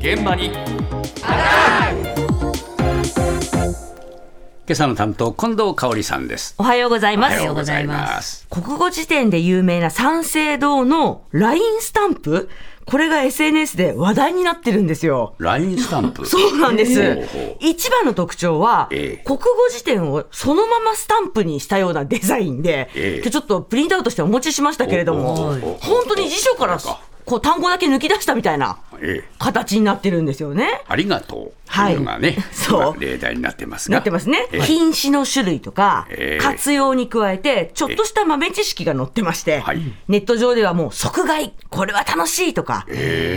現場に。今朝の担当近藤香織さんです。おはようございます。おはようございます。国語辞典で有名な三省堂の LINE スタンプ。これが SNS で話題になってるんですよ。ラインスタンプ？そうなんです。一番の特徴は、ええ。国語辞典をそのままスタンプにしたようなデザインで、ええ。今日ちょっとプリントアウトしてお持ちしましたけれども、本当に辞書からこう単語だけ抜き出したみたいなええ。形になってるんですよね。ありがとう。とはい。いうのがね、そう。今例題になってますが。なってますね。ええ。品詞の種類とかええ、活用に加えて、ちょっとした豆知識が載ってましてはい、ネット上ではもう即買い、これは楽しいとか、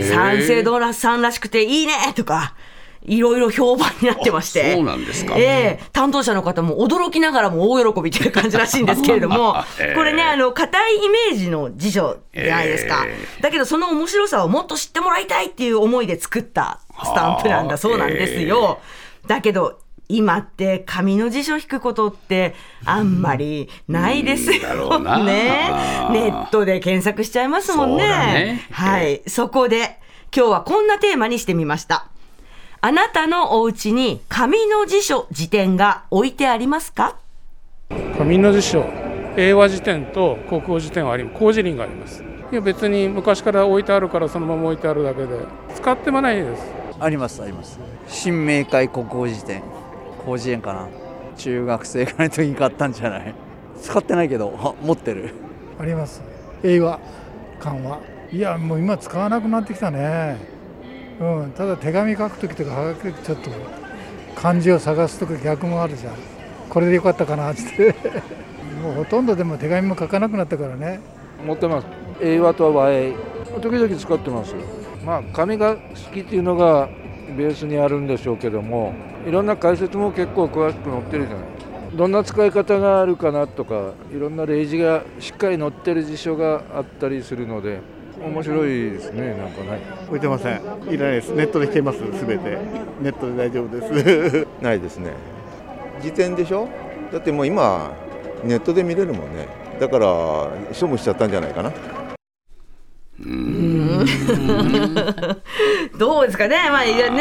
三省堂らさんらしくていいねとか、いろいろ評判になってまして。あそうなんですかええ担当者の方も驚きながらも大喜びっていう感じらしいんですけれどもええ、これね、あの、硬いイメージの辞書じゃないですかえ。だけどその面白さをもっと知ってもらいたいっていう思いで作ったスタンプなんだそうなんですよ。だけど、今って紙の辞書引くことってあんまりないですよね ネットで検索しちゃいますもんねね。はい。そこで今日はこんなテーマにしてみました。あなたのお家に紙の辞書辞典が置いてありますか？紙の辞書英和辞典と国語辞典はあり工事林があります。いや別に昔から置いてあるからそのまま置いてあるだけで使ってもないです。ありますあります。新明解国語辞典。広辞苑かな？中学生ぐらいの時に買ったんじゃない？使ってないけどあ持ってる。あります。英和漢和。いやもう今使わなくなってきたねうんただ手紙書く時とかはがきちょっと漢字を探すとか逆もあるじゃん。これでよかったかなっつって。もうほとんどでも手紙も書かなくなったからね。持ってます。英和と和英。時々使ってます。まあ紙が好きっていうのがベースにあるんでしょうけどもいろんな解説も結構詳しく載ってるじゃないどんな使い方があるかなとかいろんな例示がしっかり載ってる辞書があったりするので面白いですねなんかね置いてません。いらないです。ネットで聞けます。すべて。ネットで大丈夫です。ないですね辞典でしょ？だってもう今ネットで見れるもんねだから処分しちゃったんじゃないかな どうですかねまあいやね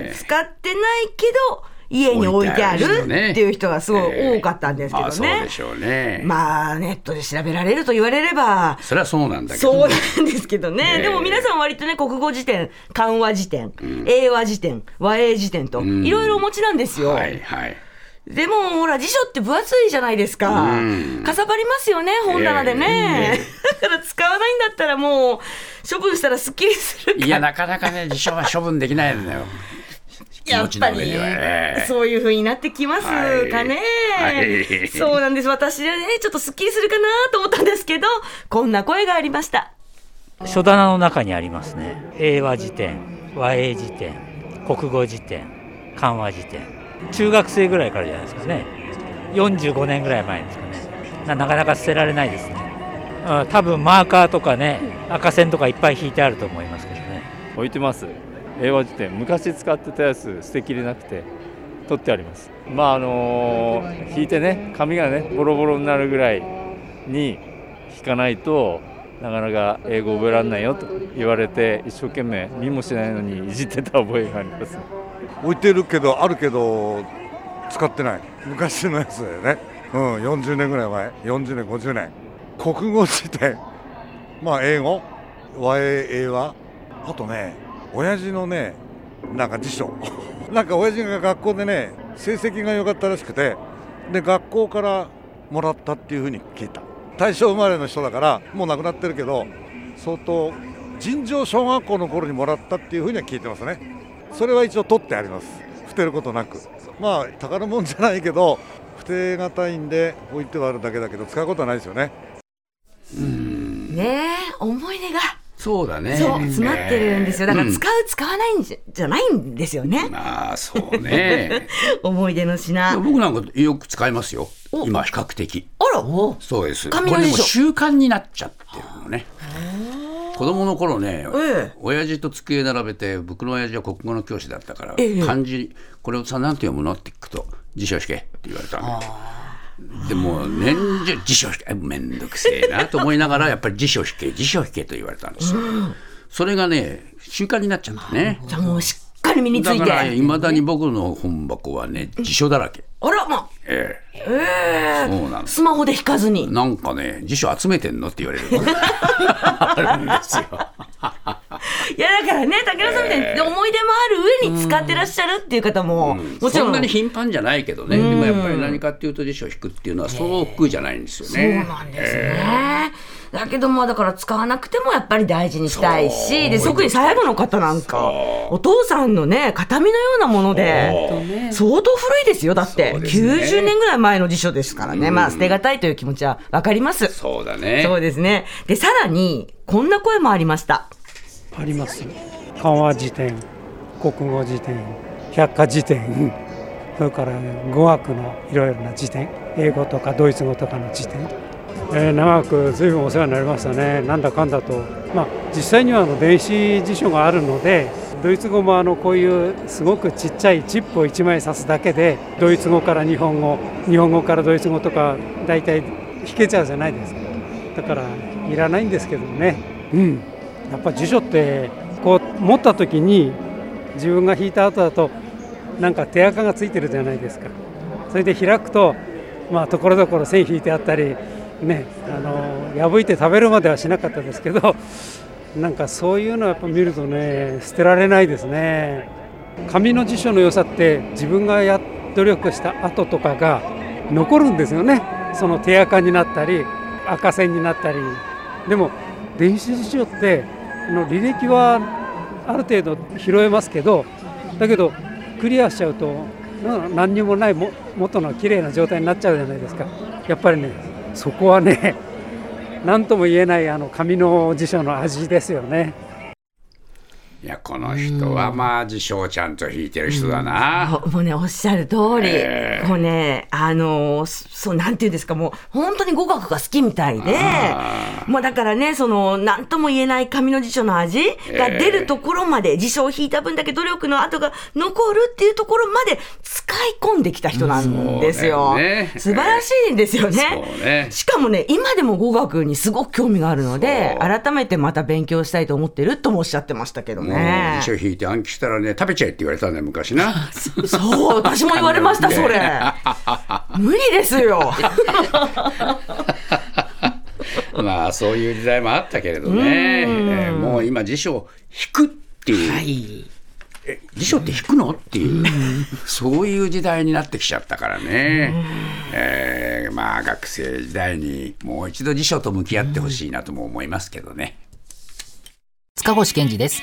ね使ってないけど家に置いてあるっていう人がすごい多かったんですけまあどねそうで。しょうね、まあネットで調べられると言われれば。それはそうなんだけどそうなんですけどね、ええ。でも皆さん割とね国語辞典漢和辞典、英和辞典和英辞典とん。いろいろお持ちなんですよ、はいはい。でもほら辞書って分厚いじゃないですか、うん。かさばりますよね本棚でね、だから使わないんだったらもう処分したらすっきりするいやなかなかね辞書は処分できないんだよやっぱりの上ではね。そういう風になってきますかね。はい。はい。そうなんです。私でね、ちょっとすっきりするかなと思ったんですけど、こんな声がありました。書棚の中にありますね。英和辞典和英辞典国語辞典漢和辞典。中学生ぐらいからじゃないですかね。45年ぐらい前ですかね。ななかなか捨てられないですね、うん、多分マーカーとかね赤線とかいっぱい引いてあると思いますけどね。置いてます英和辞典昔使ってたやつ捨てきれなくて取ってありますまああの引いてね紙がねボロボロになるぐらいに引かないとなかなか英語覚えられないよと言われて一生懸命見もしないのにいじってた覚えがあります置いてるけど、あるけど、使ってない。昔のやつだよね。うん、40年ぐらい前。40年、50年。国語辞典。まあ、英語？和英、英和。あとね、親父のね、なんか辞書。なんか親父が学校でね、成績が良かったらしくて、で、学校からもらったっていうふうに聞いた。大正生まれの人だから、もう亡くなってるけど、相当、尋常小学校の頃にもらったっていうふうには聞いてますね。それは一応取ってあります。捨てることなく。まあ、宝物じゃないけど、捨てがたいんで置いてはあるだけだけど、使うことはないですよね。ねえ、思い出が。そうだね。そう、詰まってるんですよ。だからうん。使う、使わないんじゃないんですよね。まあそうね。思い出の品。僕なんかよく使いますよ。お。今比較的。あら、そうです。これでも習慣になっちゃってるのね。子供の頃ね、ええ。親父と机並べて僕の親父は国語の教師だったから、ええ。漢字これをさ何て読むの？って聞くと辞書引けって言われたの。でもう年中辞書引けめんどくせえなと思いながら やっぱり辞書引け辞書引けと言われたんですよ。それがね習慣になっちゃったね。じゃあもうしっかり身について。だからいまだに僕の本箱はね辞書だらけ。あら、まええ。ええ。そうなんスマホで引かずに。なんかね辞書集めてんのって言われる。あるんですよからね、武田さんみたいに思い出もある上に使ってらっしゃるっていう方も、もちろん。そんなに頻繁じゃないけどね、でもやっぱり何かっていうと辞書を引くっていうのはそう億じゃないんですよそうね。なんですね。だけども、だから使わなくてもやっぱり大事にしたいし、で、特に最後の方なんか、お父さんのね、形見のようなもので、相当古いですよ。だって、ね90年ぐらい前の辞書ですからね。まあ、捨てがたいという気持ちはわかります。そうだね。そうですね。で、さらに、こんな声もありました。あります。漢和辞典国語辞典百科辞典 それから語学のいろいろな辞典英語とかドイツ語とかの辞典、えー長くずいぶんお世話になりましたね。なんだかんだと、まあ、実際にはあの電子辞書があるのでドイツ語もあのこういうすごくちっちゃいチップを1枚刺すだけでドイツ語から日本語日本語からドイツ語とか大体弾けちゃうじゃないですか。だからいらないんですけどね。うん。やっぱ辞書ってこう持った時に自分が引いた後だとなんか手垢がついてるじゃないですか。それで開くとまあところどころ線引いてあったりねあの破いて食べるまではしなかったですけどなんかそういうのをやっぱ見るとね捨てられないですね。紙の辞書の良さって自分がや努力した後とかが残るんですよね。その手垢になったり赤線になったり。でも電子辞書っての履歴はある程度拾えますけどだけどクリアしちゃうと何にもないも元の綺麗な状態になっちゃうじゃないですかやっぱりねそこはね何とも言えないあの紙の辞書の味ですよね。いやこの人はまあ辞書をちゃんと引いてる人だな。もうね、おっしゃる通り、ええ。もうね、あのそそう、なんていうんですか、もう、本当に語学が好きみたいで、もうだからね、その、なんとも言えない紙の辞書の味が出るところまで、辞書を引いた分だけ努力の跡が残るっていうところまで使い込んできた人なんですよ。ね。素晴らしいんですよね。そうね。しかもね、今でも語学にすごく興味があるので、改めてまた勉強したいと思ってるともおっしゃってましたけどね。辞書引いて暗記したらね食べちゃえって言われたね昔な。そう、私も言われました、それ。無理ですよ。まあそういう時代もあったけれどね、えーもう今辞書を引くっていう、え辞書って引くのっていう、そういう時代になってきちゃったからね、えーまあ学生時代にもう一度辞書と向き合ってほしいなとも思いますけどね。塚越健二です。